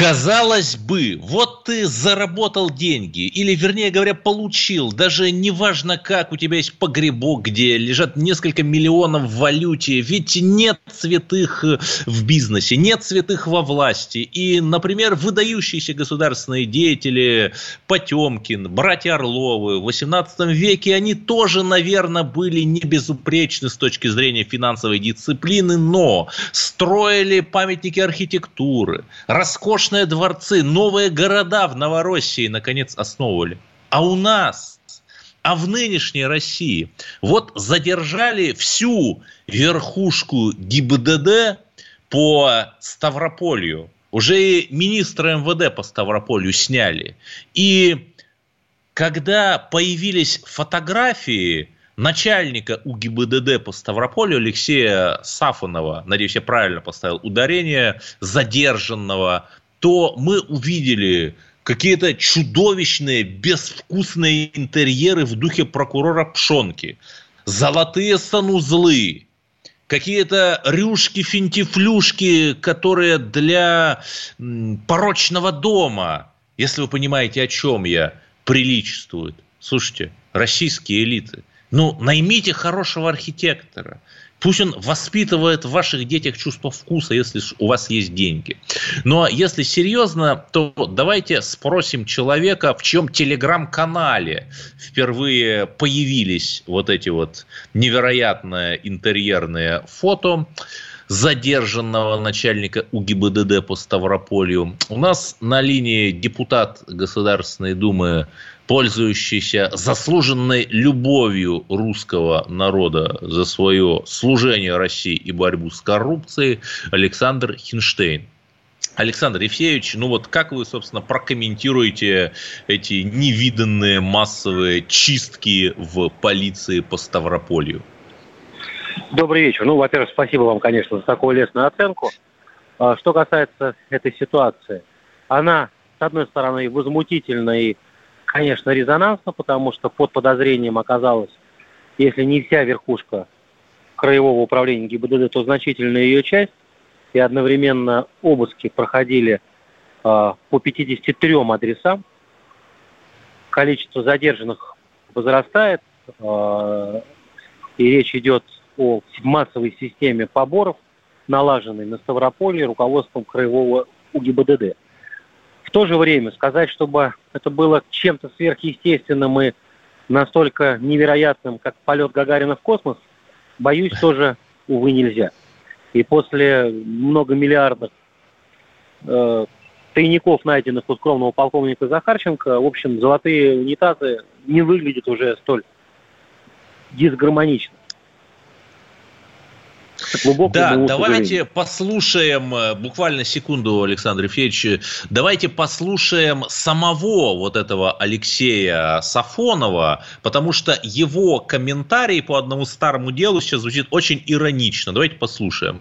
Казалось бы, вот ты заработал деньги, или, вернее говоря, получил, даже неважно как, у тебя есть погребок, где лежат несколько миллионов в валюте, ведь нет святых в бизнесе, нет святых во власти. И, например, выдающиеся государственные деятели Потемкин, братья Орловы в 18 веке, они тоже, наверное, были не безупречны с точки зрения финансовой дисциплины, но строили памятники архитектуры, роскошные дворцы, новые города в Новороссии, наконец, основывали. А у нас, а в нынешней России, вот задержали всю верхушку ГИБДД по Ставрополью. Уже и министра МВД по Ставрополью сняли. И когда появились фотографии начальника УГИБДД по Ставрополю Алексея Сафонова, надеюсь, я правильно поставил ударение, задержанного то мы увидели какие-то чудовищные, безвкусные интерьеры в духе прокурора Пшонки, золотые санузлы, какие-то рюшки-финтифлюшки, которые для порочного дома, если вы понимаете, о чем я, приличествуют. Слушайте, российские элиты, ну, наймите хорошего архитектора – Пусть он воспитывает в ваших детях чувство вкуса, если у вас есть деньги. Но если серьезно, то давайте спросим человека, в чем телеграм-канале впервые появились вот эти вот невероятные интерьерные фото задержанного начальника УГИБДД по Ставрополью. У нас на линии депутат Государственной Думы пользующийся заслуженной любовью русского народа за свое служение России и борьбу с коррупцией Александр Хинштейн. Александр Евсеевич, ну вот как вы, собственно, прокомментируете эти невиданные массовые чистки в полиции по Ставрополью? Добрый вечер. Ну, во-первых, спасибо вам, конечно, за такую лестную оценку. А, что касается этой ситуации, она, с одной стороны, возмутительна и конечно, резонансно, потому что под подозрением оказалась, если не вся верхушка краевого управления ГИБДД, то значительная ее часть. И одновременно обыски проходили э, по 53 адресам. Количество задержанных возрастает. Э, и речь идет о массовой системе поборов, налаженной на Ставрополье руководством краевого УГИБДД. В то же время сказать, чтобы это было чем-то сверхъестественным и настолько невероятным, как полет Гагарина в космос, боюсь, тоже, увы, нельзя. И после многомиллиардных э, тайников, найденных у скромного полковника Захарченко, в общем, золотые унитазы не выглядят уже столь дисгармонично глубокому Да, давайте сожалению. послушаем, э, буквально секунду, Александр Ефреевич, давайте послушаем самого вот этого Алексея Сафонова, потому что его комментарий по одному старому делу сейчас звучит очень иронично. Давайте послушаем.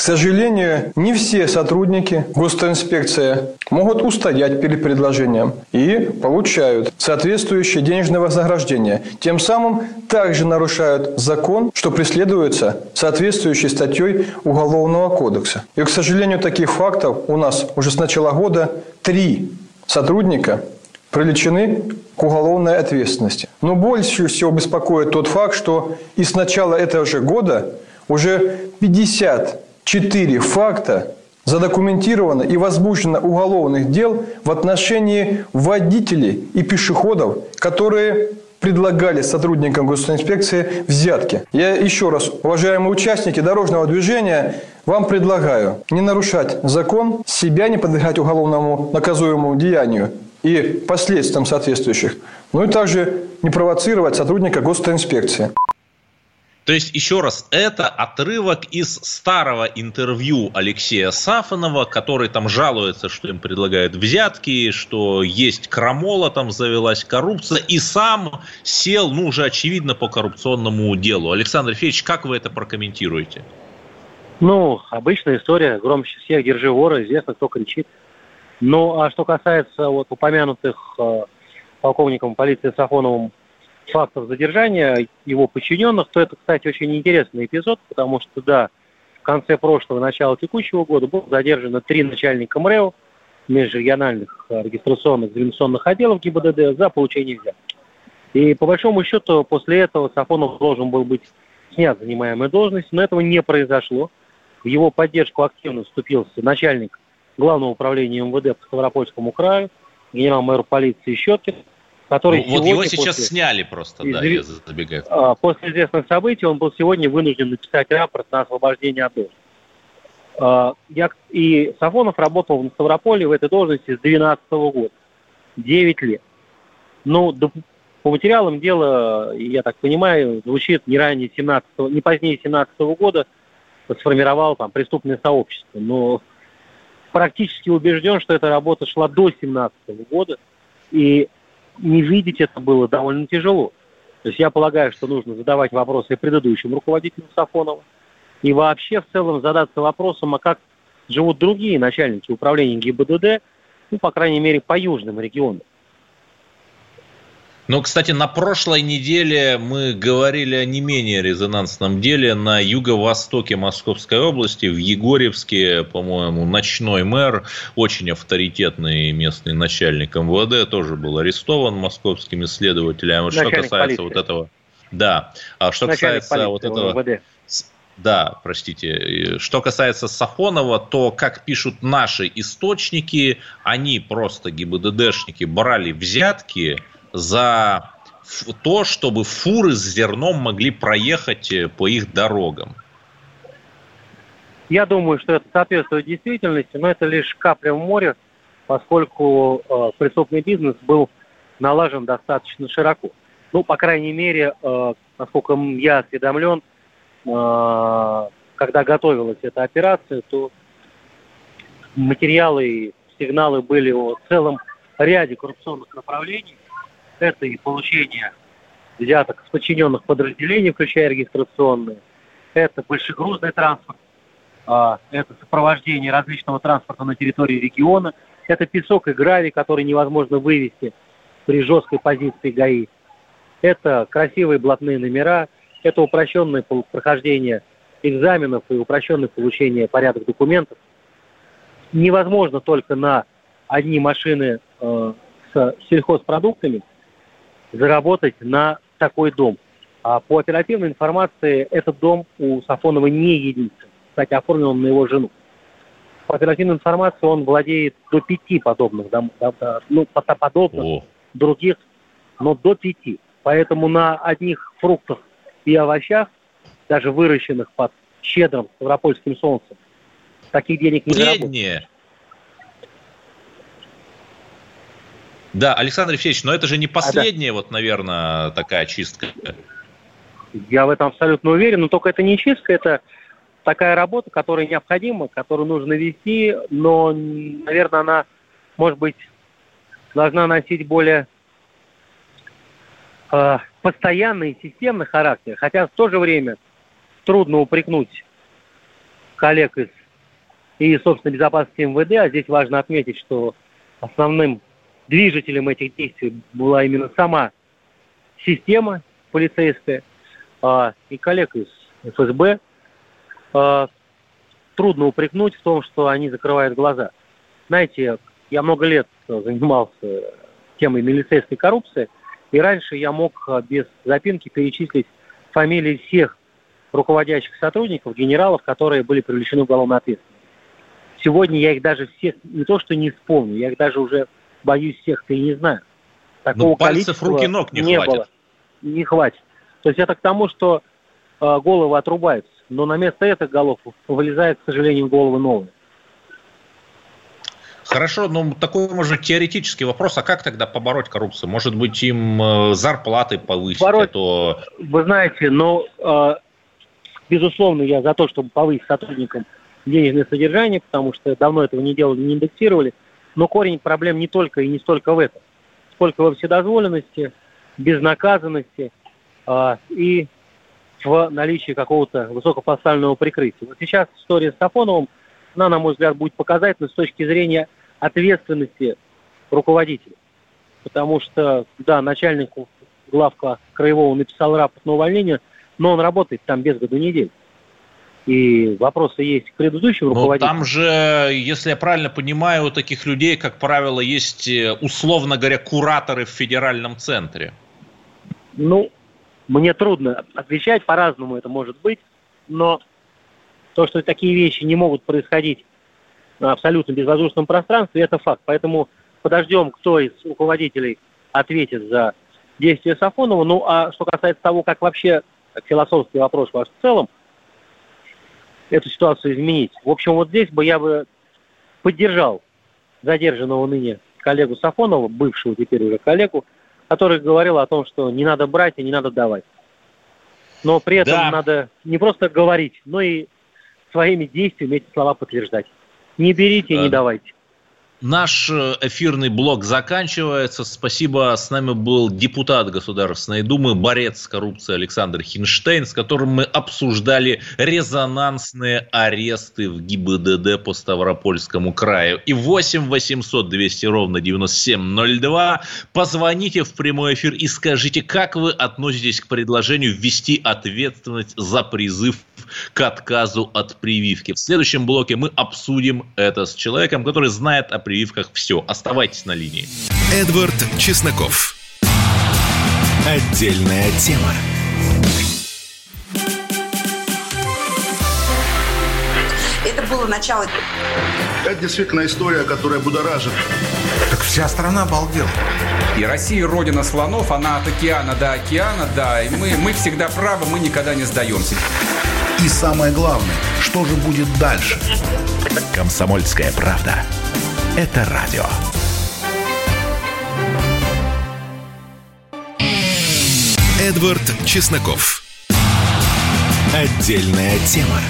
К сожалению, не все сотрудники госинспекции могут устоять перед предложением и получают соответствующее денежное вознаграждение. Тем самым также нарушают закон, что преследуется соответствующей статьей Уголовного кодекса. И, к сожалению, таких фактов у нас уже с начала года три сотрудника привлечены к уголовной ответственности. Но больше всего беспокоит тот факт, что и с начала этого же года уже 50 четыре факта задокументировано и возбуждено уголовных дел в отношении водителей и пешеходов, которые предлагали сотрудникам госинспекции взятки. Я еще раз, уважаемые участники дорожного движения, вам предлагаю не нарушать закон, себя не подвергать уголовному наказуемому деянию и последствиям соответствующих, ну и также не провоцировать сотрудника госинспекции. То есть, еще раз, это отрывок из старого интервью Алексея Сафонова, который там жалуется, что им предлагают взятки, что есть крамола, там завелась коррупция, и сам сел, ну, уже очевидно, по коррупционному делу. Александр Федорович, как вы это прокомментируете? Ну, обычная история, громче всех, держи вора, известно, кто кричит. Ну, а что касается вот упомянутых э, полковником полиции Сафоновым фактов задержания его подчиненных, то это, кстати, очень интересный эпизод, потому что, да, в конце прошлого, начала текущего года было задержано три начальника МРЭО, межрегиональных регистрационных экзаменационных отделов ГИБДД за получение взятки. И по большому счету после этого Сафонов должен был быть снят занимаемой должность, но этого не произошло. В его поддержку активно вступился начальник Главного управления МВД по Ставропольскому краю, генерал-майор полиции Щеткин, который ну, Вот его сейчас после, сняли просто, из, да, я забегаю. А, после известных событий он был сегодня вынужден написать рапорт на освобождение от должности. А, я, и Сафонов работал в Ставрополе в этой должности с 2012 года. 9 лет. Ну, до, по материалам дела, я так понимаю, звучит не ранее 17 не позднее 17 года сформировал там преступное сообщество. Но практически убежден, что эта работа шла до 17 года. И не видеть это было довольно тяжело. То есть я полагаю, что нужно задавать вопросы предыдущим руководителям Сафонова и вообще в целом задаться вопросом, а как живут другие начальники управления ГИБДД, ну, по крайней мере, по южным регионам. Ну, кстати, на прошлой неделе мы говорили о не менее резонансном деле на юго-востоке Московской области, в Егорьевске, по-моему, ночной мэр, очень авторитетный местный начальник МВД, тоже был арестован московскими следователями. Начальник что касается полиции. вот этого... Да, а что начальник касается вот этого... МВД. Да, простите. Что касается Сафонова, то, как пишут наши источники, они просто ГИБДДшники брали взятки за то, чтобы фуры с зерном могли проехать э, по их дорогам? Я думаю, что это соответствует действительности, но это лишь капля в море, поскольку э, преступный бизнес был налажен достаточно широко. Ну, по крайней мере, э, насколько я осведомлен, э, когда готовилась эта операция, то материалы и сигналы были о целом ряде коррупционных направлений, это и получение взяток с подчиненных подразделений, включая регистрационные, это большегрузный транспорт, а, это сопровождение различного транспорта на территории региона, это песок и гравий, который невозможно вывести при жесткой позиции ГАИ, это красивые блатные номера, это упрощенное прохождение экзаменов и упрощенное получение порядок документов. Невозможно только на одни машины э, с сельхозпродуктами заработать на такой дом. А по оперативной информации, этот дом у Сафонова не единственный. Кстати, оформлен он на его жену. По оперативной информации он владеет до пяти подобных домов, ну, подобных О. других, но до пяти. Поэтому на одних фруктах и овощах, даже выращенных под щедрым ставропольским солнцем, таких денег не заработаешь. Да, Александр Алексеевич, но это же не последняя, а, да. вот, наверное, такая чистка. Я в этом абсолютно уверен, но только это не чистка, это такая работа, которая необходима, которую нужно вести, но, наверное, она, может быть, должна носить более э, постоянный и системный характер. Хотя в то же время трудно упрекнуть коллег из и, собственно, безопасности МВД, а здесь важно отметить, что основным движителем этих действий была именно сама система полицейская а, и коллег из ФСБ. А, трудно упрекнуть в том, что они закрывают глаза. Знаете, я много лет занимался темой милицейской коррупции, и раньше я мог без запинки перечислить фамилии всех руководящих сотрудников, генералов, которые были привлечены в уголовную ответственность. Сегодня я их даже всех не то что не вспомню, я их даже уже боюсь, всех-то и не знаю. Такого ну, пальцев руки ног не, не хватит. Было. Не хватит. То есть это к тому, что э, головы отрубаются, но на место этих голов вылезают, к сожалению, головы новые. Хорошо, но такой, может, теоретический вопрос, а как тогда побороть коррупцию? Может быть, им э, зарплаты повысить? А то... Вы знаете, но э, безусловно, я за то, чтобы повысить сотрудникам денежное содержание, потому что давно этого не делали, не индексировали. Но корень проблем не только и не столько в этом, сколько во вседозволенности, безнаказанности э, и в наличии какого-то высокопоставленного прикрытия. Вот сейчас история с Сафоновым, она, на мой взгляд, будет показательна с точки зрения ответственности руководителя. Потому что, да, начальнику главка Краевого написал рапорт на увольнение, но он работает там без году недель. И вопросы есть к предыдущим Но руководителям. Там же, если я правильно понимаю, у таких людей, как правило, есть, э, условно говоря, кураторы в федеральном центре. Ну, мне трудно отвечать, по-разному это может быть, но то, что такие вещи не могут происходить на абсолютно безвоздушном пространстве, это факт. Поэтому подождем, кто из руководителей ответит за действия Сафонова. Ну, а что касается того, как вообще, как философский вопрос ваш в целом, эту ситуацию изменить. В общем, вот здесь бы я бы поддержал задержанного ныне коллегу Сафонова, бывшего теперь уже коллегу, который говорил о том, что не надо брать и не надо давать. Но при этом да. надо не просто говорить, но и своими действиями эти слова подтверждать. Не берите и не давайте. Наш э, эфирный блок заканчивается. Спасибо. С нами был депутат Государственной Думы, борец с коррупцией Александр Хинштейн, с которым мы обсуждали резонансные аресты в ГИБДД по Ставропольскому краю. И 8 800 200 ровно 9702. Позвоните в прямой эфир и скажите, как вы относитесь к предложению ввести ответственность за призыв к отказу от прививки. В следующем блоке мы обсудим это с человеком, который знает о прививках все. Оставайтесь на линии. Эдвард Чесноков. Отдельная тема. Это было начало. Это действительно история, которая будоражит. Так вся страна обалдела. И Россия родина слонов, она от океана до океана, да. И мы, мы всегда правы, мы никогда не сдаемся. И самое главное, что же будет дальше? Комсомольская правда это радио. Эдвард Чесноков. Отдельная тема.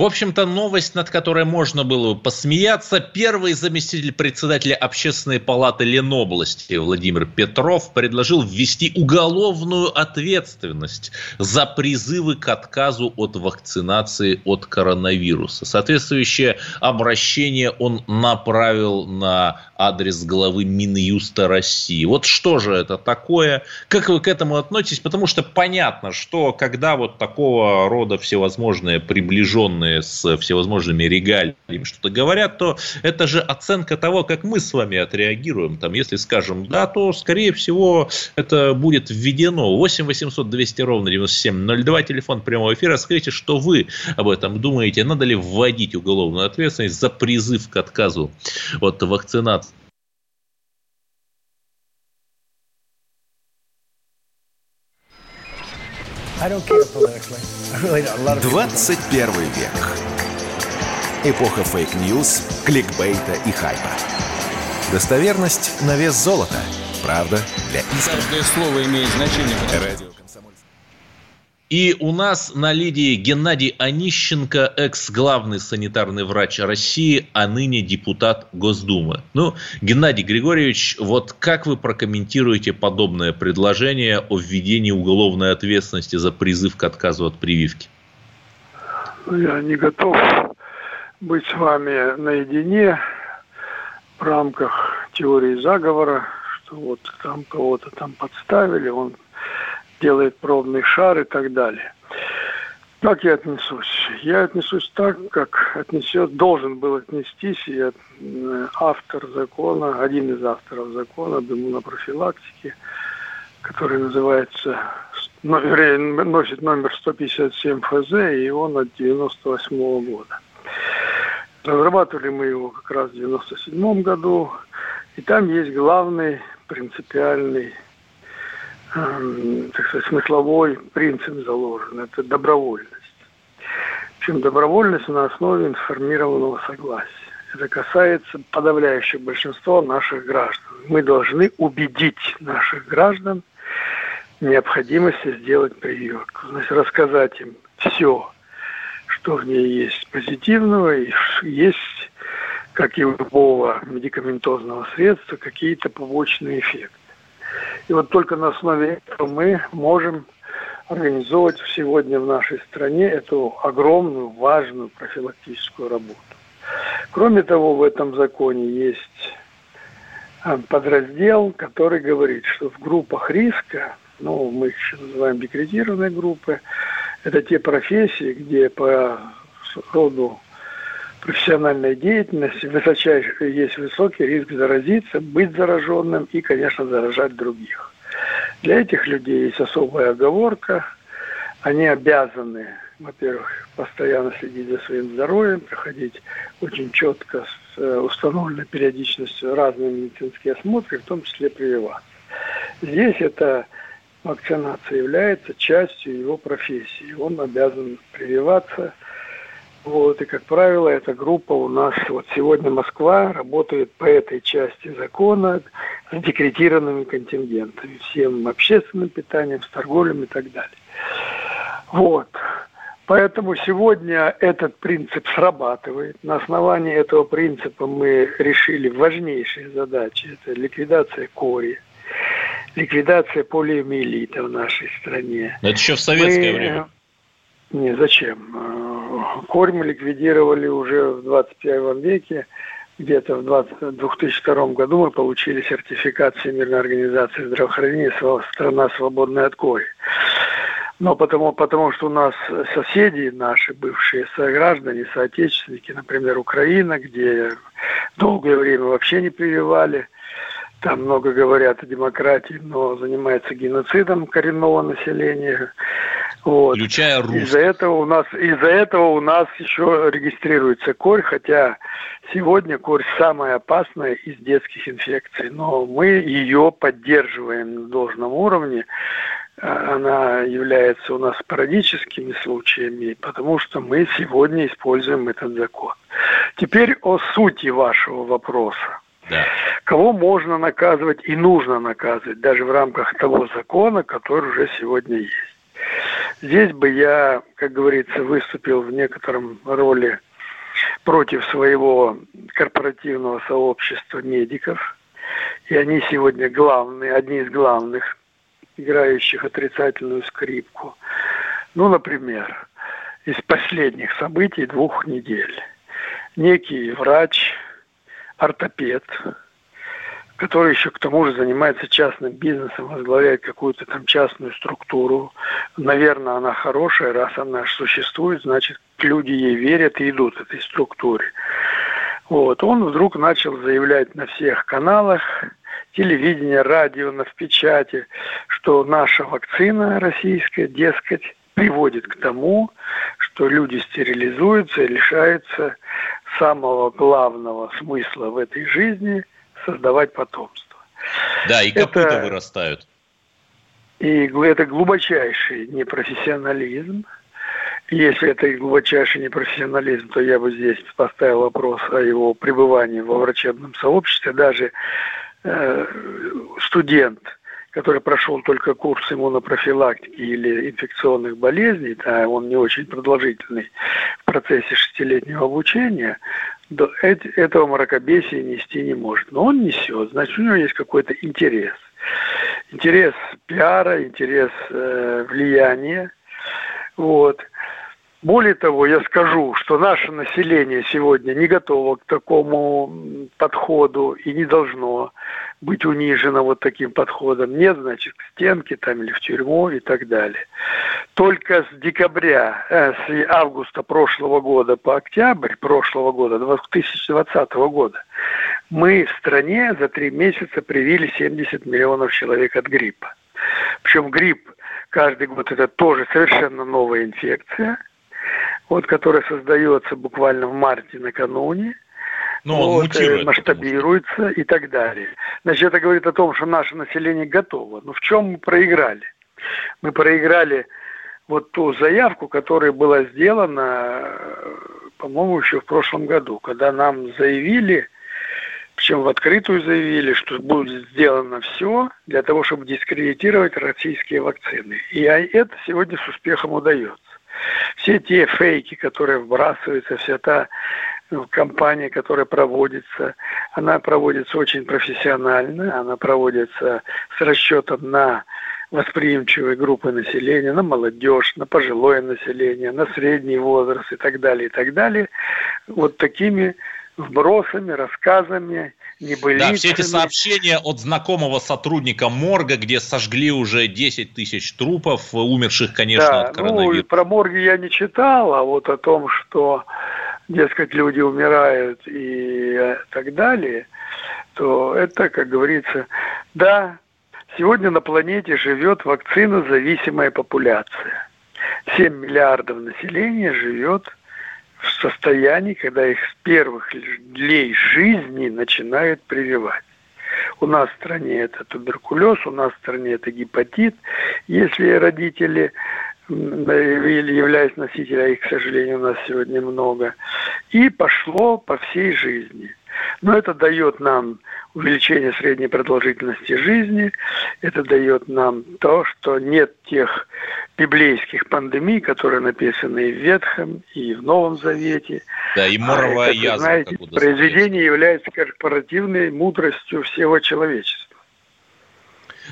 В общем-то, новость, над которой можно было бы посмеяться. Первый заместитель председателя Общественной палаты Ленобласти Владимир Петров предложил ввести уголовную ответственность за призывы к отказу от вакцинации от коронавируса. Соответствующее обращение он направил на адрес главы Минюста России. Вот что же это такое? Как вы к этому относитесь? Потому что понятно, что когда вот такого рода всевозможные приближенные связанные с всевозможными регалиями что-то говорят, то это же оценка того, как мы с вами отреагируем. Там, если скажем да, то, скорее всего, это будет введено. 8 800 200 ровно 9702, телефон прямого эфира. Скажите, что вы об этом думаете. Надо ли вводить уголовную ответственность за призыв к отказу от вакцинации? 21 век. Эпоха fake news, кликбейта и хайпа. Достоверность на вес золота. Правда для истины. Каждое слово имеет значение. Радио. И у нас на лидии Геннадий Онищенко, экс-главный санитарный врач России, а ныне депутат Госдумы. Ну, Геннадий Григорьевич, вот как вы прокомментируете подобное предложение о введении уголовной ответственности за призыв к отказу от прививки? Я не готов быть с вами наедине в рамках теории заговора, что вот там кого-то там подставили, он делает пробный шар и так далее. Как я отнесусь? Я отнесусь так, как отнесет, должен был отнестись и э, автор закона, один из авторов закона об иммунопрофилактике, который называется, носит номер 157 ФЗ, и он от 98 -го года. Разрабатывали мы его как раз в 97 году, и там есть главный принципиальный так сказать, смысловой принцип заложен. Это добровольность. Причем добровольность на основе информированного согласия. Это касается подавляющего большинства наших граждан. Мы должны убедить наших граждан необходимости сделать прививку. Значит, рассказать им все, что в ней есть позитивного, и есть, как и у любого медикаментозного средства, какие-то побочные эффекты. И вот только на основе этого мы можем организовывать сегодня в нашей стране эту огромную, важную профилактическую работу. Кроме того, в этом законе есть а, подраздел, который говорит, что в группах риска, ну, мы их еще называем декретированные группы, это те профессии, где по роду профессиональной деятельности высочайший, есть высокий риск заразиться, быть зараженным и, конечно, заражать других. Для этих людей есть особая оговорка. Они обязаны, во-первых, постоянно следить за своим здоровьем, проходить очень четко с э, установленной периодичностью разные медицинские осмотры, в том числе прививаться. Здесь эта вакцинация является частью его профессии. Он обязан прививаться – вот, и, как правило, эта группа у нас, вот сегодня Москва работает по этой части закона с декретированными контингентами, всем общественным питанием, с торговлей и так далее. Вот. Поэтому сегодня этот принцип срабатывает. На основании этого принципа мы решили важнейшие задачи. Это ликвидация кори, ликвидация полиомиелита в нашей стране. Но это еще в советское мы... время. Не, зачем? Э, корь мы ликвидировали уже в 21 веке. Где-то в 20, 2002 году мы получили сертификат Всемирной организации здравоохранения «Страна свободная от кори». Но потому, потому что у нас соседи наши, бывшие сограждане, соотечественники, например, Украина, где долгое время вообще не прививали, там много говорят о демократии, но занимается геноцидом коренного населения. Вот. Включая русских. Из-за этого у нас из-за этого у нас еще регистрируется корь, хотя сегодня корь самая опасная из детских инфекций, но мы ее поддерживаем на должном уровне. Она является у нас спорадическими случаями, потому что мы сегодня используем этот закон. Теперь о сути вашего вопроса. Да. Кого можно наказывать и нужно наказывать, даже в рамках того закона, который уже сегодня есть. Здесь бы я, как говорится, выступил в некотором роли против своего корпоративного сообщества медиков. И они сегодня главные, одни из главных, играющих отрицательную скрипку. Ну, например, из последних событий двух недель. Некий врач, ортопед, который еще к тому же занимается частным бизнесом, возглавляет какую-то там частную структуру. Наверное, она хорошая, раз она существует, значит, люди ей верят и идут этой структуре. Вот. Он вдруг начал заявлять на всех каналах, телевидение, радио, на в печати, что наша вакцина российская, дескать, приводит к тому, что люди стерилизуются и лишаются самого главного смысла в этой жизни – создавать потомство. Да, и копыта это, вырастают. И это глубочайший непрофессионализм. Если это глубочайший непрофессионализм, то я бы здесь поставил вопрос о его пребывании во врачебном сообществе. Даже э, студент, который прошел только курс иммунопрофилактики или инфекционных болезней, да, он не очень продолжительный в процессе шестилетнего обучения, этого мракобесия нести не может. Но он несет, значит, у него есть какой-то интерес. Интерес пиара, интерес э, влияния. Вот. Более того, я скажу, что наше население сегодня не готово к такому подходу и не должно быть унижено вот таким подходом. Нет, значит, к стенке там или в тюрьму и так далее. Только с декабря, э, с августа прошлого года по октябрь прошлого года, 2020 года, мы в стране за три месяца привили 70 миллионов человек от гриппа. Причем грипп каждый год это тоже совершенно новая инфекция – вот, которая создается буквально в марте накануне, но ну, вот, мутирует, масштабируется и так далее. Значит, это говорит о том, что наше население готово. Но в чем мы проиграли? Мы проиграли вот ту заявку, которая была сделана, по-моему, еще в прошлом году, когда нам заявили, причем в открытую заявили, что будет сделано все для того, чтобы дискредитировать российские вакцины. И это сегодня с успехом удается. Все те фейки, которые вбрасываются, вся та ну, кампания, которая проводится, она проводится очень профессионально, она проводится с расчетом на восприимчивые группы населения, на молодежь, на пожилое население, на средний возраст и так далее, и так далее. Вот такими вбросами, рассказами, небылицами. Да, все эти сообщения от знакомого сотрудника морга, где сожгли уже 10 тысяч трупов, умерших, конечно, да, от коронавируса. Ну, про морги я не читал, а вот о том, что, дескать, люди умирают и э, так далее, то это, как говорится, да, сегодня на планете живет вакцинозависимая популяция. 7 миллиардов населения живет в состоянии, когда их с первых дней жизни начинают прививать. У нас в стране это туберкулез, у нас в стране это гепатит. Если родители или являясь носителем, а их, к сожалению, у нас сегодня много. И пошло по всей жизни. Но это дает нам увеличение средней продолжительности жизни, это дает нам то, что нет тех библейских пандемий, которые написаны и в Ветхом, и в Новом Завете. Да, и моровая а это, язва. Знаете, произведение является корпоративной мудростью всего человечества.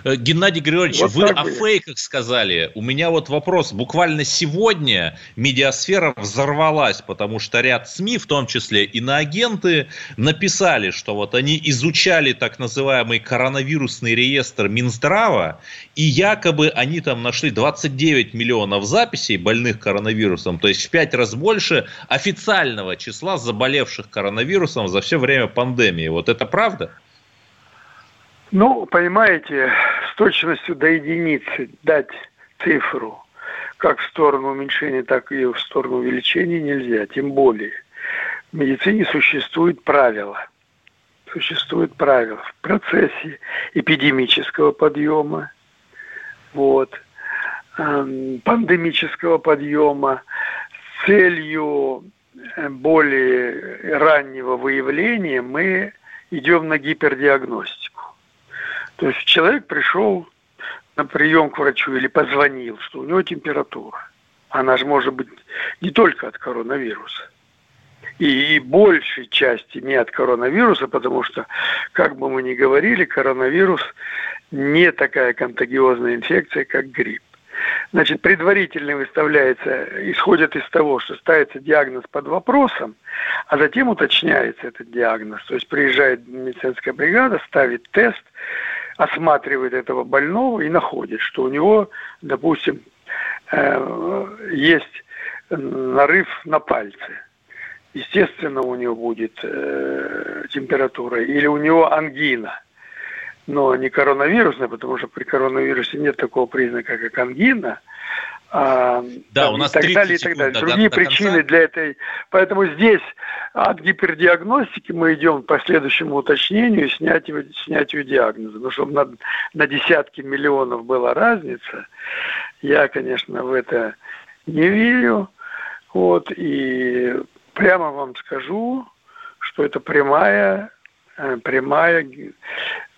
Э, Геннадий Григорьевич, вот вы о будет. фейках сказали. У меня вот вопрос. Буквально сегодня медиасфера взорвалась, потому что ряд СМИ, в том числе иноагенты, написали, что вот они изучали так называемый коронавирусный реестр Минздрава, и якобы они там нашли 29 миллионов записей больных коронавирусом, то есть в 5 раз больше официального числа заболевших коронавирусом за все время пандемии. Вот это правда? Ну, понимаете, с точностью до единицы дать цифру как в сторону уменьшения, так и в сторону увеличения нельзя. Тем более в медицине существуют правила. Существуют правила в процессе эпидемического подъема, вот, эм, пандемического подъема с целью э, более раннего выявления мы идем на гипердиагностику. То есть человек пришел на прием к врачу или позвонил, что у него температура. Она же может быть не только от коронавируса. И большей части не от коронавируса, потому что, как бы мы ни говорили, коронавирус не такая контагиозная инфекция, как грипп. Значит, предварительно выставляется, исходит из того, что ставится диагноз под вопросом, а затем уточняется этот диагноз. То есть приезжает медицинская бригада, ставит тест, осматривает этого больного и находит, что у него, допустим, э, есть нарыв на пальце. Естественно, у него будет э, температура. Или у него ангина. Но не коронавирусная, потому что при коронавирусе нет такого признака, как ангина – а, да, у нас и так далее, и так далее. До, Другие до причины конца. для этой. Поэтому здесь от гипердиагностики мы идем по следующему уточнению и снятию, снятию диагноза. Ну, чтобы на, на десятки миллионов была разница, я, конечно, в это не верю. Вот, и прямо вам скажу, что это прямая, э, прямая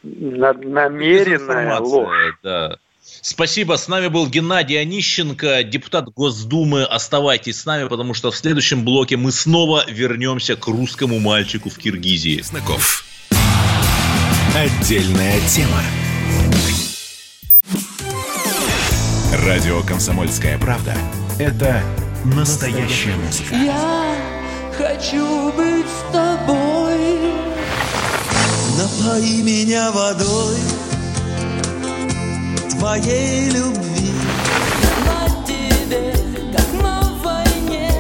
намеренная ложь. Да. Спасибо. С нами был Геннадий Онищенко, депутат Госдумы. Оставайтесь с нами, потому что в следующем блоке мы снова вернемся к русскому мальчику в Киргизии. Чесноков. Отдельная тема. Радио «Комсомольская правда» — это настоящая музыка. Я хочу быть с тобой. Напои меня водой твоей любви. На тебе, как на войне,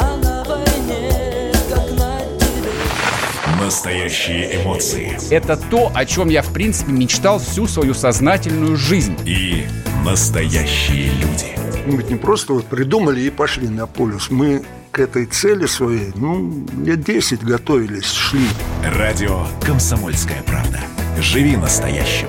а на войне, как на тебе. Настоящие эмоции. Это то, о чем я, в принципе, мечтал всю свою сознательную жизнь. И настоящие люди. Мы ведь не просто вот придумали и пошли на полюс. Мы к этой цели своей, ну, лет 10 готовились, шли. Радио «Комсомольская правда». Живи настоящим.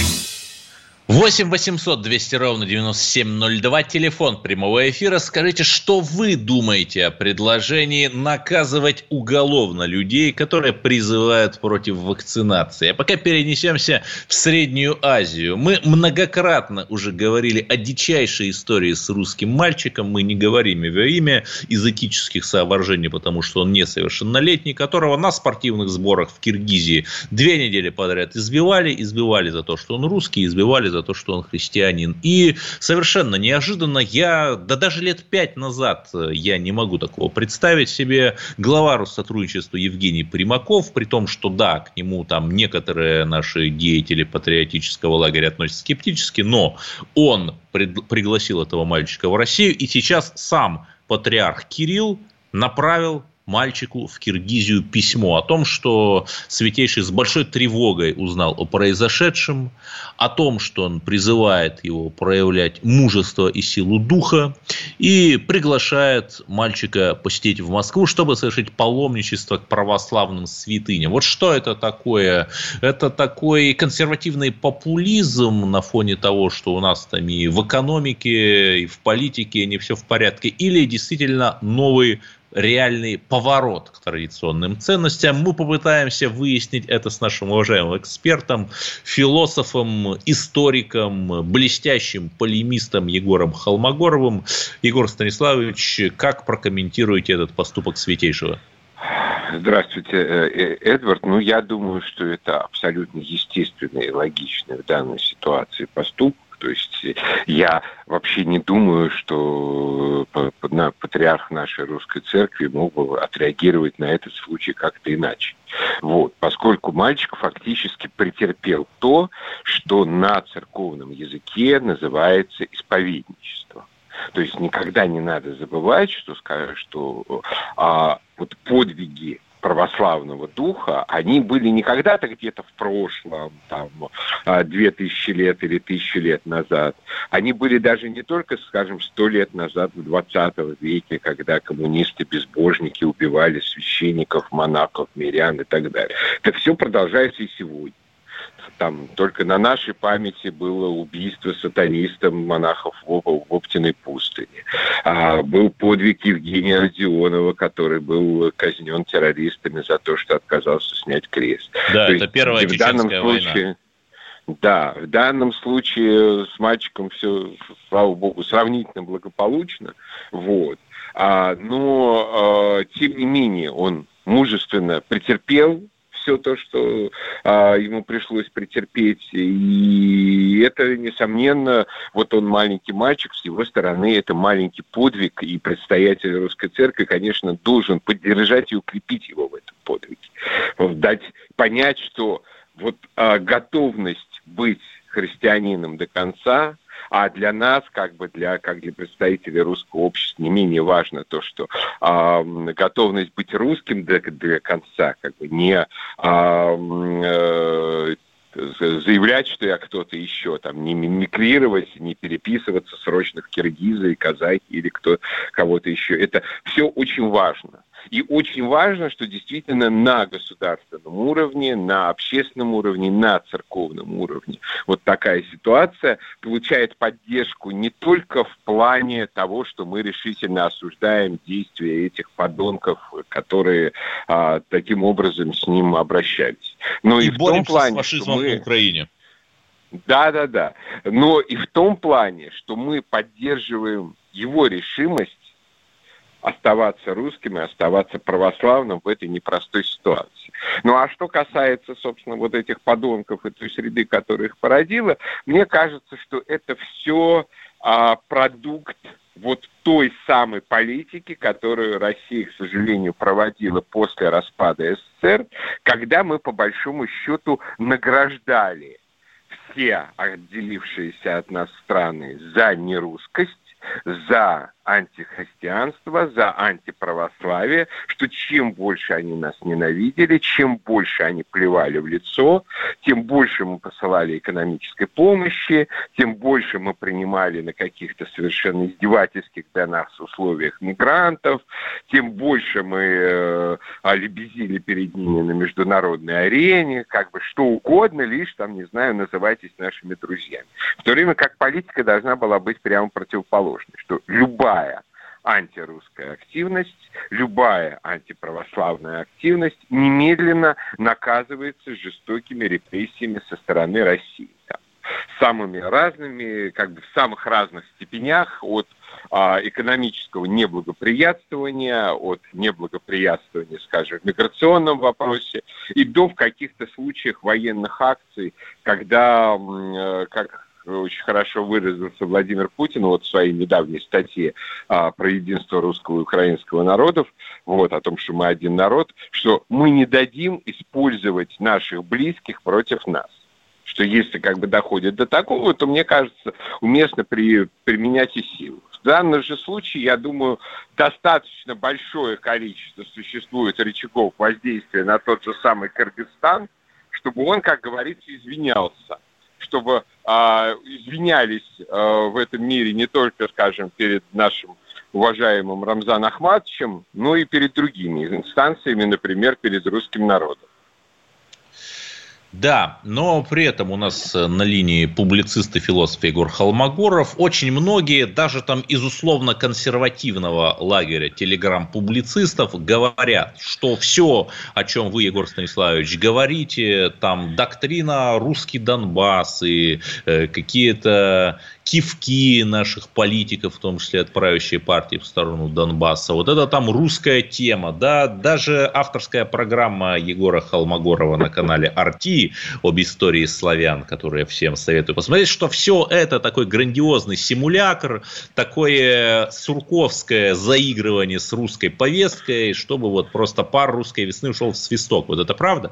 8 800 200 ровно 9702, телефон прямого эфира. Скажите, что вы думаете о предложении наказывать уголовно людей, которые призывают против вакцинации? А пока перенесемся в Среднюю Азию. Мы многократно уже говорили о дичайшей истории с русским мальчиком. Мы не говорим его имя из этических соображений, потому что он несовершеннолетний, которого на спортивных сборах в Киргизии две недели подряд избивали. Избивали за то, что он русский, избивали за то, что он христианин. И совершенно неожиданно я, да даже лет пять назад я не могу такого представить себе, глава Россотрудничества Евгений Примаков, при том, что да, к нему там некоторые наши деятели патриотического лагеря относятся скептически, но он пригласил этого мальчика в Россию, и сейчас сам патриарх Кирилл направил мальчику в Киргизию письмо о том, что Святейший с большой тревогой узнал о произошедшем, о том, что он призывает его проявлять мужество и силу духа, и приглашает мальчика посетить в Москву, чтобы совершить паломничество к православным святыням. Вот что это такое? Это такой консервативный популизм на фоне того, что у нас там и в экономике, и в политике не все в порядке, или действительно новый реальный поворот к традиционным ценностям. Мы попытаемся выяснить это с нашим уважаемым экспертом, философом, историком, блестящим полемистом Егором Холмогоровым. Егор Станиславович, как прокомментируете этот поступок святейшего? Здравствуйте, э, э, Эдвард. Ну, я думаю, что это абсолютно естественный и логичный в данной ситуации поступок то есть я вообще не думаю, что э, патриарх нашей русской церкви мог бы отреагировать на этот случай как-то иначе. Вот, поскольку мальчик фактически претерпел то, что на церковном языке называется исповедничество. То есть никогда не надо забывать, что, что а, вот подвиги православного духа, они были не когда-то где-то в прошлом, там, а, две тысячи лет или тысячу лет назад. Они были даже не только, скажем, сто лет назад, в 20 веке, когда коммунисты-безбожники убивали священников, монахов, мирян и так далее. Это все продолжается и сегодня там только на нашей памяти было убийство сатанистом монахов в, в Оптиной пустыне. А, был подвиг Евгения Родионова, который был казнен террористами за то, что отказался снять крест. Да, то это есть, первая в данном случае, война. Да, в данном случае с мальчиком все, слава богу, сравнительно благополучно. Вот. А, но, а, тем не менее, он мужественно претерпел все то, что а, ему пришлось претерпеть. И это, несомненно, вот он маленький мальчик, с его стороны это маленький подвиг, и предстоятель русской церкви, конечно, должен поддержать и укрепить его в этом подвиге. Дать понять, что вот а, готовность быть христианином до конца, а для нас, как бы для, как для представителей русского общества, не менее важно то, что э, готовность быть русским до, до конца, как бы не э, заявлять, что я кто-то еще, там, не мимикрировать, не переписываться срочно в киргизы и казахи или кто, кого-то еще. Это все очень важно. И очень важно, что действительно на государственном уровне, на общественном уровне, на церковном уровне вот такая ситуация получает поддержку не только в плане того, что мы решительно осуждаем действия этих подонков, которые а, таким образом с ним обращались, но и, и в том плане, что мы... в Украине. Да, да, да. Но и в том плане, что мы поддерживаем его решимость оставаться русским и оставаться православным в этой непростой ситуации. Ну а что касается, собственно, вот этих подонков и той среды, которая их породила, мне кажется, что это все а, продукт вот той самой политики, которую Россия, к сожалению, проводила после распада СССР, когда мы, по большому счету, награждали все отделившиеся от нас страны за нерусскость, за антихристианство, за антиправославие, что чем больше они нас ненавидели, чем больше они плевали в лицо, тем больше мы посылали экономической помощи, тем больше мы принимали на каких-то совершенно издевательских для нас условиях мигрантов, тем больше мы э, лебезили перед ними на международной арене, как бы что угодно, лишь там, не знаю, называйтесь нашими друзьями. В то время как политика должна была быть прямо противоположной, что любая антирусская активность, любая антиправославная активность немедленно наказывается жестокими репрессиями со стороны России. Там, самыми разными, как бы в самых разных степенях, от а, экономического неблагоприятствования, от неблагоприятствования, скажем, в миграционном вопросе, и до в каких-то случаях военных акций, когда, э, как очень хорошо выразился Владимир Путин вот в своей недавней статье а, про единство русского и украинского народов, вот, о том, что мы один народ, что мы не дадим использовать наших близких против нас. Что если как бы доходит до такого, то, мне кажется, уместно при, применять и силу. В данном же случае, я думаю, достаточно большое количество существует рычагов воздействия на тот же самый Кыргызстан, чтобы он, как говорится, извинялся чтобы а, извинялись а, в этом мире не только, скажем, перед нашим уважаемым Рамзан Ахматовичем, но и перед другими инстанциями, например, перед русским народом. Да, но при этом у нас э, на линии публицист и философ Егор Холмогоров. Очень многие, даже там из условно консервативного лагеря телеграм-публицистов говорят, что все, о чем вы, Егор Станиславович, говорите, там доктрина русский Донбасс и э, какие-то кивки наших политиков, в том числе от правящей партии в сторону Донбасса. Вот это там русская тема, да, даже авторская программа Егора Холмогорова на канале Арти об истории славян, которую я всем советую посмотреть, что все это такой грандиозный симулятор, такое сурковское заигрывание с русской повесткой, чтобы вот просто пар русской весны ушел в свисток. Вот это правда?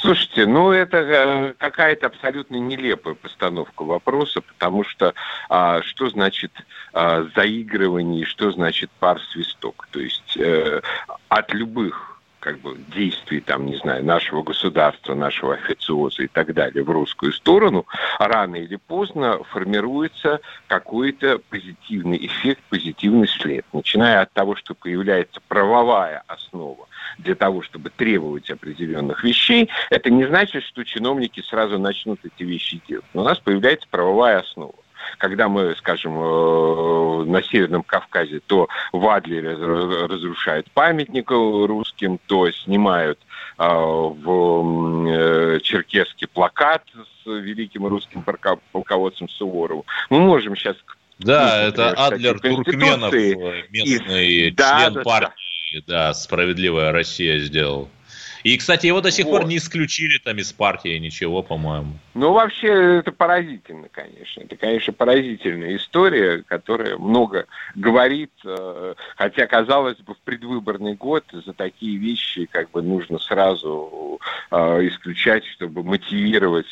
Слушайте, ну это э, какая-то абсолютно нелепая постановка вопроса, потому что а, что значит а, заигрывание, что значит пар свисток? То есть э, от любых как бы действий, там, не знаю, нашего государства, нашего официоза и так далее в русскую сторону, рано или поздно формируется какой-то позитивный эффект, позитивный след. Начиная от того, что появляется правовая основа для того, чтобы требовать определенных вещей, это не значит, что чиновники сразу начнут эти вещи делать. Но у нас появляется правовая основа когда мы, скажем, э, на Северном Кавказе, то в Адлере разрушают памятник русским, то снимают э, в э, Черкеске плакат с великим русским полководцем Суворовым. Мы можем сейчас да, это Адлер Туркменов, местный и, член да, партии, да. да, «Справедливая Россия» сделал. И, кстати, его до сих вот. пор не исключили там из партии, ничего, по-моему. Ну, вообще, это поразительно, конечно. Это, конечно, поразительная история, которая много говорит, э, хотя, казалось бы, в предвыборный год за такие вещи как бы нужно сразу э, исключать, чтобы мотивировать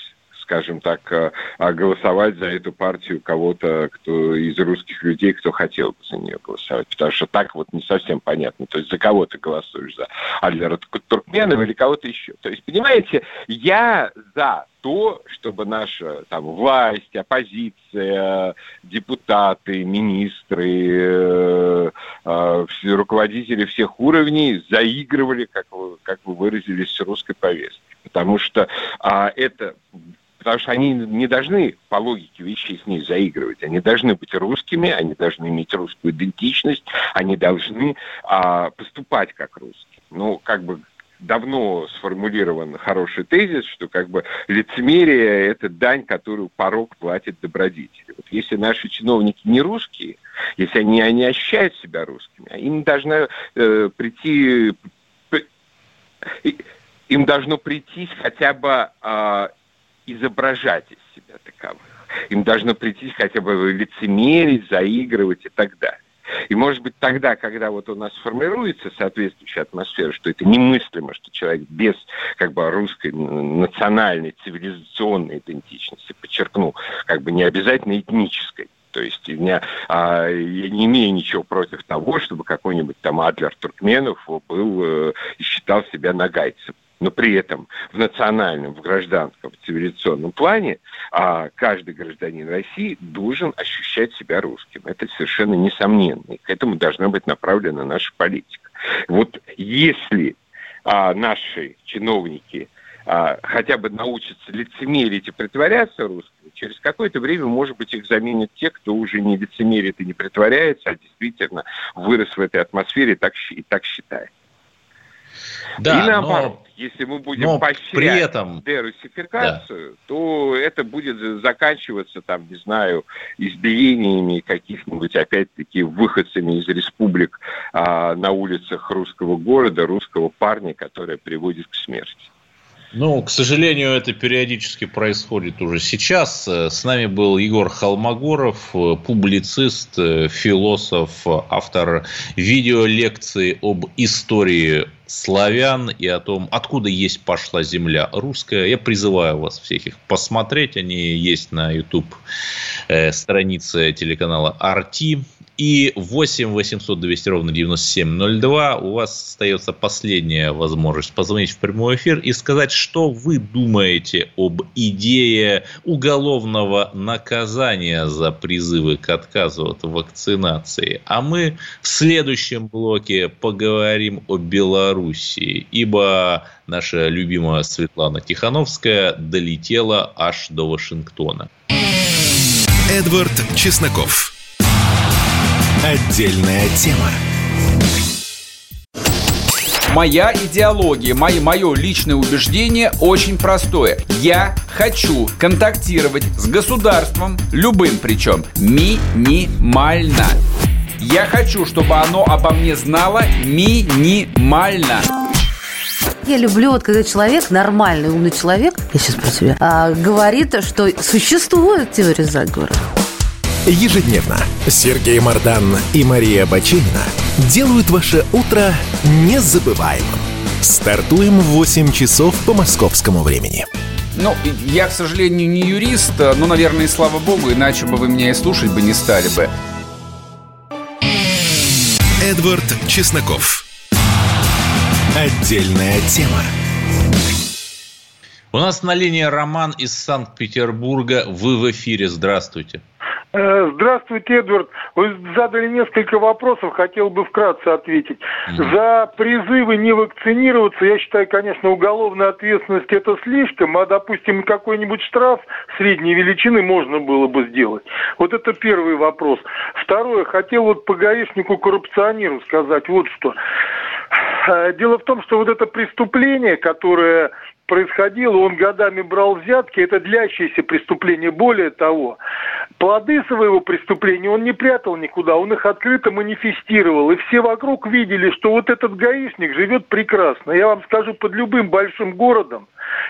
скажем так, э, а голосовать за эту партию кого-то, кто из русских людей, кто хотел бы за нее голосовать. Потому что так вот не совсем понятно. То есть за кого ты голосуешь? За Адлера Туркменова или кого-то еще? То есть, понимаете, я за то, чтобы наша там власть, оппозиция, депутаты, министры, э, э, руководители всех уровней заигрывали, как вы, как вы выразились, с русской повесткой. Потому что а, это потому что они не должны по логике вещей с ней заигрывать. Они должны быть русскими, они должны иметь русскую идентичность, они должны а, поступать как русские. Ну, как бы давно сформулирован хороший тезис, что как бы лицемерие – это дань, которую порог платит добродетели. Вот если наши чиновники не русские, если они, они ощущают себя русскими, им должно э, прийти им должно прийти хотя бы э, изображать из себя таковых. Им должно прийти хотя бы лицемерить, заигрывать и так далее. И может быть тогда, когда вот у нас формируется соответствующая атмосфера, что это немыслимо, что человек без как бы русской национальной цивилизационной идентичности, подчеркну, как бы не обязательно этнической, то есть я, а, я не имею ничего против того, чтобы какой-нибудь там Адлер Туркменов был э, и считал себя нагайцем но при этом в национальном, в гражданском, в цивилизационном плане а, каждый гражданин России должен ощущать себя русским. Это совершенно несомненно. И к этому должна быть направлена наша политика. Вот если а, наши чиновники а, хотя бы научатся лицемерить и притворяться русскими, через какое-то время, может быть, их заменят те, кто уже не лицемерит и не притворяется, а действительно вырос в этой атмосфере и так, и так считает. Да, и наоборот, но, если мы будем но поощрять при этом, дерусификацию, да. то это будет заканчиваться, там, не знаю, избиениями каких-нибудь, опять-таки, выходцами из республик а, на улицах русского города, русского парня, который приводит к смерти. Ну, к сожалению, это периодически происходит уже сейчас. С нами был Егор Холмогоров, публицист, философ, автор видеолекции об истории славян и о том, откуда есть пошла земля русская. Я призываю вас всех их посмотреть. Они есть на YouTube э, странице телеканала RT. И 8 800 200 ровно 9702 у вас остается последняя возможность позвонить в прямой эфир и сказать, что вы думаете об идее уголовного наказания за призывы к отказу от вакцинации. А мы в следующем блоке поговорим о Белоруссии, ибо наша любимая Светлана Тихановская долетела аж до Вашингтона. Эдвард Чесноков. Отдельная тема. Моя идеология, мое, мое личное убеждение очень простое. Я хочу контактировать с государством, любым причем, минимально. Я хочу, чтобы оно обо мне знало минимально. Я люблю, вот когда человек, нормальный, умный человек, я сейчас про тебя, а, говорит, что существует теория заговора. Ежедневно Сергей Мардан и Мария Бачинина делают ваше утро незабываемым. Стартуем в 8 часов по московскому времени. Ну, я, к сожалению, не юрист, но, наверное, и слава богу, иначе бы вы меня и слушать бы не стали бы. Эдвард Чесноков. Отдельная тема. У нас на линии Роман из Санкт-Петербурга. Вы в эфире. Здравствуйте. Э, здравствуйте, Эдвард. Вы задали несколько вопросов, хотел бы вкратце ответить. Mm-hmm. За призывы не вакцинироваться, я считаю, конечно, уголовная ответственность это слишком, а, допустим, какой-нибудь штраф средней величины можно было бы сделать. Вот это первый вопрос. Второе, хотел вот по гаишнику-коррупционеру сказать вот что. Э, дело в том, что вот это преступление, которое происходило, он годами брал взятки, это длящееся преступление. Более того, плоды своего преступления он не прятал никуда, он их открыто манифестировал. И все вокруг видели, что вот этот гаишник живет прекрасно. Я вам скажу, под любым большим городом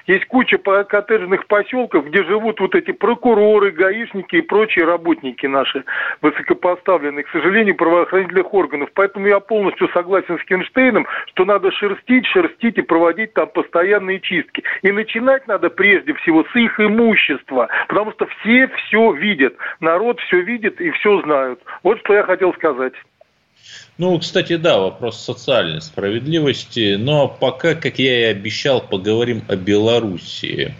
есть куча коттеджных поселков, где живут вот эти прокуроры, гаишники и прочие работники наши высокопоставленные, к сожалению, правоохранительных органов. Поэтому я полностью согласен с Кенштейном, что надо шерстить, шерстить и проводить там постоянные чистки. И начинать надо прежде всего с их имущества, потому что все все видят. Народ все видит и все знают. Вот что я хотел сказать. Ну, кстати, да, вопрос социальной справедливости. Но пока, как я и обещал, поговорим о Белоруссии.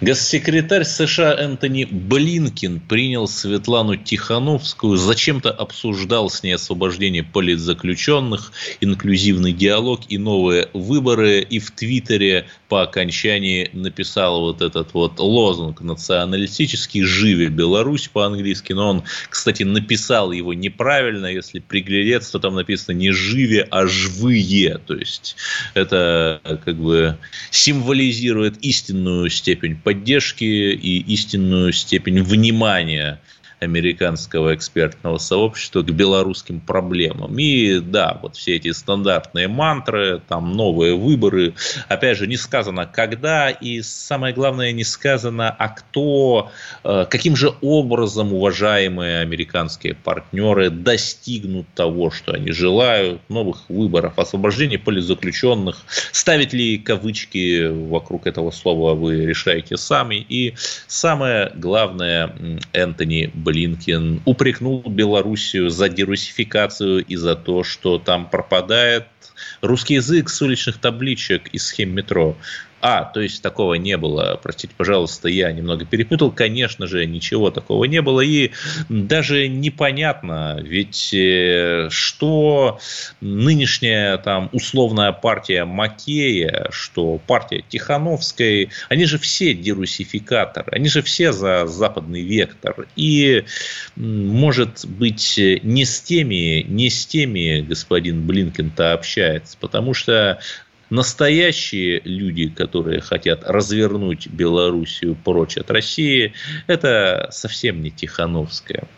Госсекретарь США Энтони Блинкин принял Светлану Тихановскую, зачем-то обсуждал с ней освобождение политзаключенных, инклюзивный диалог и новые выборы. И в Твиттере по окончании написал вот этот вот лозунг националистический «Живи Беларусь» по-английски. Но он, кстати, написал его неправильно. Если приглядеться, то там написано не «живи», а «жвые». То есть это как бы символизирует истинную степень поддержки и истинную степень внимания американского экспертного сообщества к белорусским проблемам. И да, вот все эти стандартные мантры, там новые выборы, опять же, не сказано когда, и самое главное, не сказано, а кто, э, каким же образом уважаемые американские партнеры достигнут того, что они желают, новых выборов, освобождения политзаключенных, ставить ли кавычки вокруг этого слова вы решаете сами. И самое главное, Энтони Блинкен Блинкен упрекнул Белоруссию за дерусификацию и за то, что там пропадает русский язык с уличных табличек и схем метро. А, то есть такого не было. Простите, пожалуйста, я немного перепутал. Конечно же, ничего такого не было. И даже непонятно, ведь э, что нынешняя там условная партия Макея, что партия Тихановской, они же все дерусификаторы, они же все за западный вектор. И, может быть, не с теми, не с теми господин Блинкен-то общается, потому что Настоящие люди, которые хотят развернуть Белоруссию прочь от России, это совсем не Тихановская.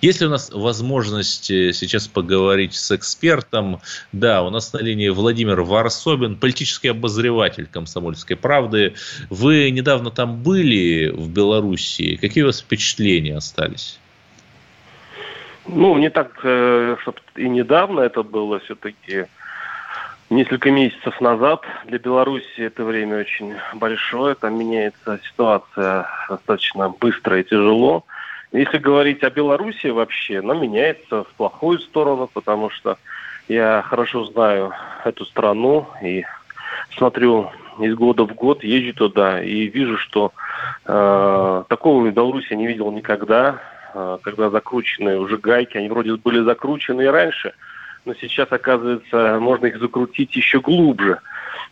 Если у нас возможность э, сейчас поговорить с экспертом, да, у нас на линии Владимир Варсобин, политический обозреватель «Комсомольской правды». Вы недавно там были, в Белоруссии. Какие у вас впечатления остались? Ну, не так, э, чтобы и недавно это было все-таки несколько месяцев назад. Для Беларуси это время очень большое, там меняется ситуация достаточно быстро и тяжело. Если говорить о Беларуси вообще, она меняется в плохую сторону, потому что я хорошо знаю эту страну и смотрю из года в год, езжу туда и вижу, что э, такого в Беларуси я не видел никогда, э, когда закручены уже гайки, они вроде были закручены и раньше – но сейчас, оказывается, можно их закрутить еще глубже,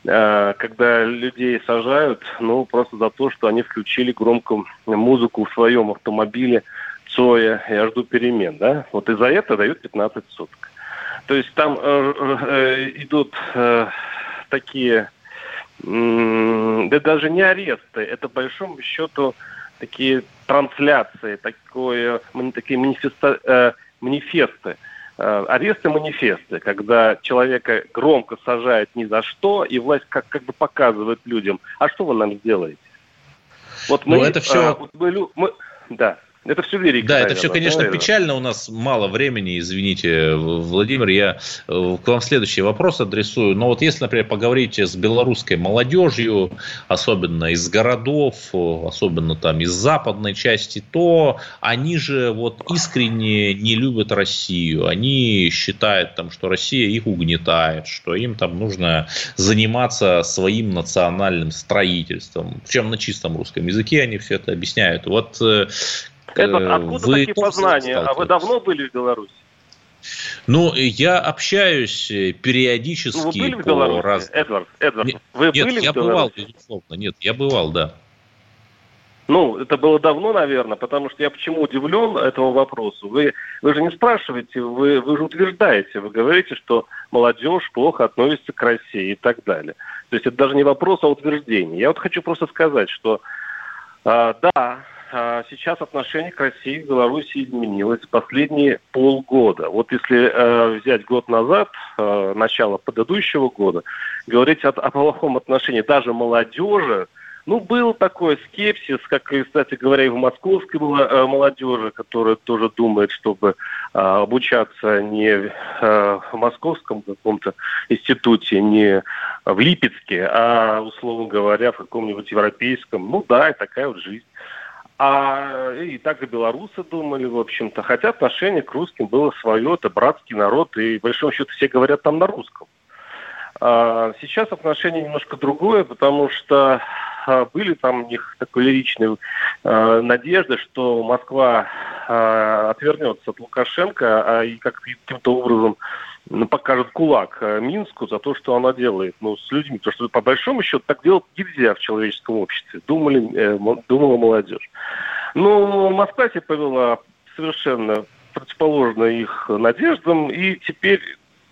э, когда людей сажают, ну, просто за то, что они включили громко музыку в своем автомобиле Цоя «Я жду перемен», да, вот и за это дают 15 суток. То есть там э, э, идут э, такие, да даже не аресты, это, большому счету, такие трансляции, такое, такие манифеста, э, манифесты, аресты манифесты, когда человека громко сажают ни за что, и власть как, как бы показывает людям, а что вы нам сделаете? Вот ну, мы, ну, это все... А, мы, мы, да. Это все лирика. Да, наверное, это все, конечно, наверное. печально. У нас мало времени, извините, Владимир. Я э, к вам следующий вопрос адресую. Но вот если, например, поговорить с белорусской молодежью, особенно из городов, особенно там из западной части, то они же вот искренне не любят Россию. Они считают, там, что Россия их угнетает, что им там нужно заниматься своим национальным строительством. Причем на чистом русском языке они все это объясняют. Вот э, Эдвард, э, откуда вы такие познания? А вы давно были в Беларуси? Ну, я общаюсь э, периодически ну, вы были по в Беларуси? Раз... Эдвард, Эдвард, нет, вы нет, были я в бывал, безусловно. Нет, я бывал, да. Ну, это было давно, наверное, потому что я почему удивлен этому вопросу. Вы, вы же не спрашиваете, вы, вы же утверждаете, вы говорите, что молодежь плохо относится к России и так далее. То есть это даже не вопрос, а утверждение. Я вот хочу просто сказать, что э, да, сейчас отношение к России в Беларуси изменилось последние полгода. Вот если э, взять год назад, э, начало предыдущего года, говорить о, о плохом отношении даже молодежи, ну, был такой скепсис, как, кстати говоря, и в московской э, молодежи, которая тоже думает, чтобы обучаться не в московском каком-то институте, не в Липецке, а, условно говоря, в каком-нибудь европейском. Ну да, и такая вот жизнь. А и так и белорусы думали, в общем-то. Хотя отношение к русским было свое, это братский народ, и, в большом счету, все говорят там на русском. А сейчас отношение немножко другое, потому что а, были там у них такой лиричные а, надежды, что Москва а, отвернется от Лукашенко, а и как каким-то образом ну, покажет кулак э, Минску за то, что она делает ну, с людьми. Потому что, по большому счету, так делать нельзя в человеческом обществе, думали, э, думала молодежь. Но Москва себя повела совершенно противоположно их надеждам, и теперь,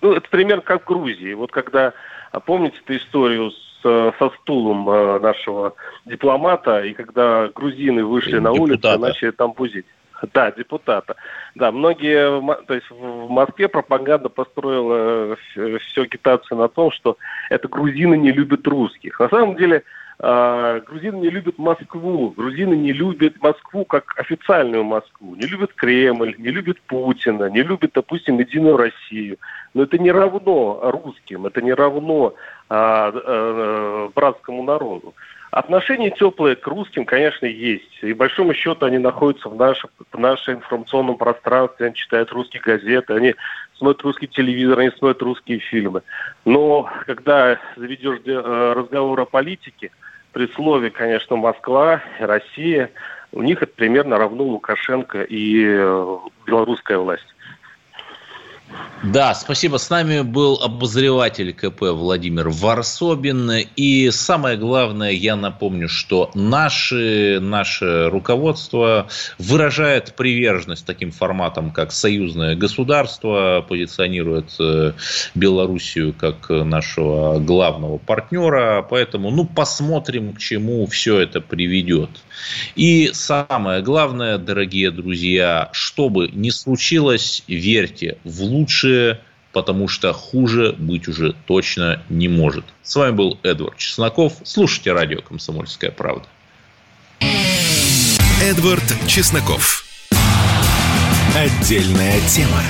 ну, это примерно как в Грузии. Вот когда, а помните эту историю с, со стулом э, нашего дипломата, и когда грузины вышли Депутата. на улицу, начали там бузить. Да, депутата. Да, многие, то есть в Москве пропаганда построила э, всю агитацию на том, что это грузины не любят русских. На самом деле э, грузины не любят Москву, грузины не любят Москву как официальную Москву, не любят Кремль, не любят Путина, не любят, допустим, Единую Россию. Но это не равно русским, это не равно а, а, братскому народу. Отношения теплые к русским, конечно, есть. И, большому счету, они находятся в нашем, в нашем информационном пространстве, они читают русские газеты, они смотрят русский телевизор, они смотрят русские фильмы. Но когда заведешь э, разговор о политике, при слове, конечно, Москва, Россия, у них это примерно равно Лукашенко и э, белорусская власть. Да, спасибо. С нами был обозреватель КП Владимир Варсобин. И самое главное, я напомню, что наши, наше руководство выражает приверженность таким форматам, как союзное государство, позиционирует э, Белоруссию как нашего главного партнера. Поэтому, ну, посмотрим, к чему все это приведет. И самое главное, дорогие друзья, что бы ни случилось, верьте в лучшее, потому что хуже быть уже точно не может. С вами был Эдвард Чесноков. Слушайте радио «Комсомольская правда». Эдвард Чесноков. Отдельная тема.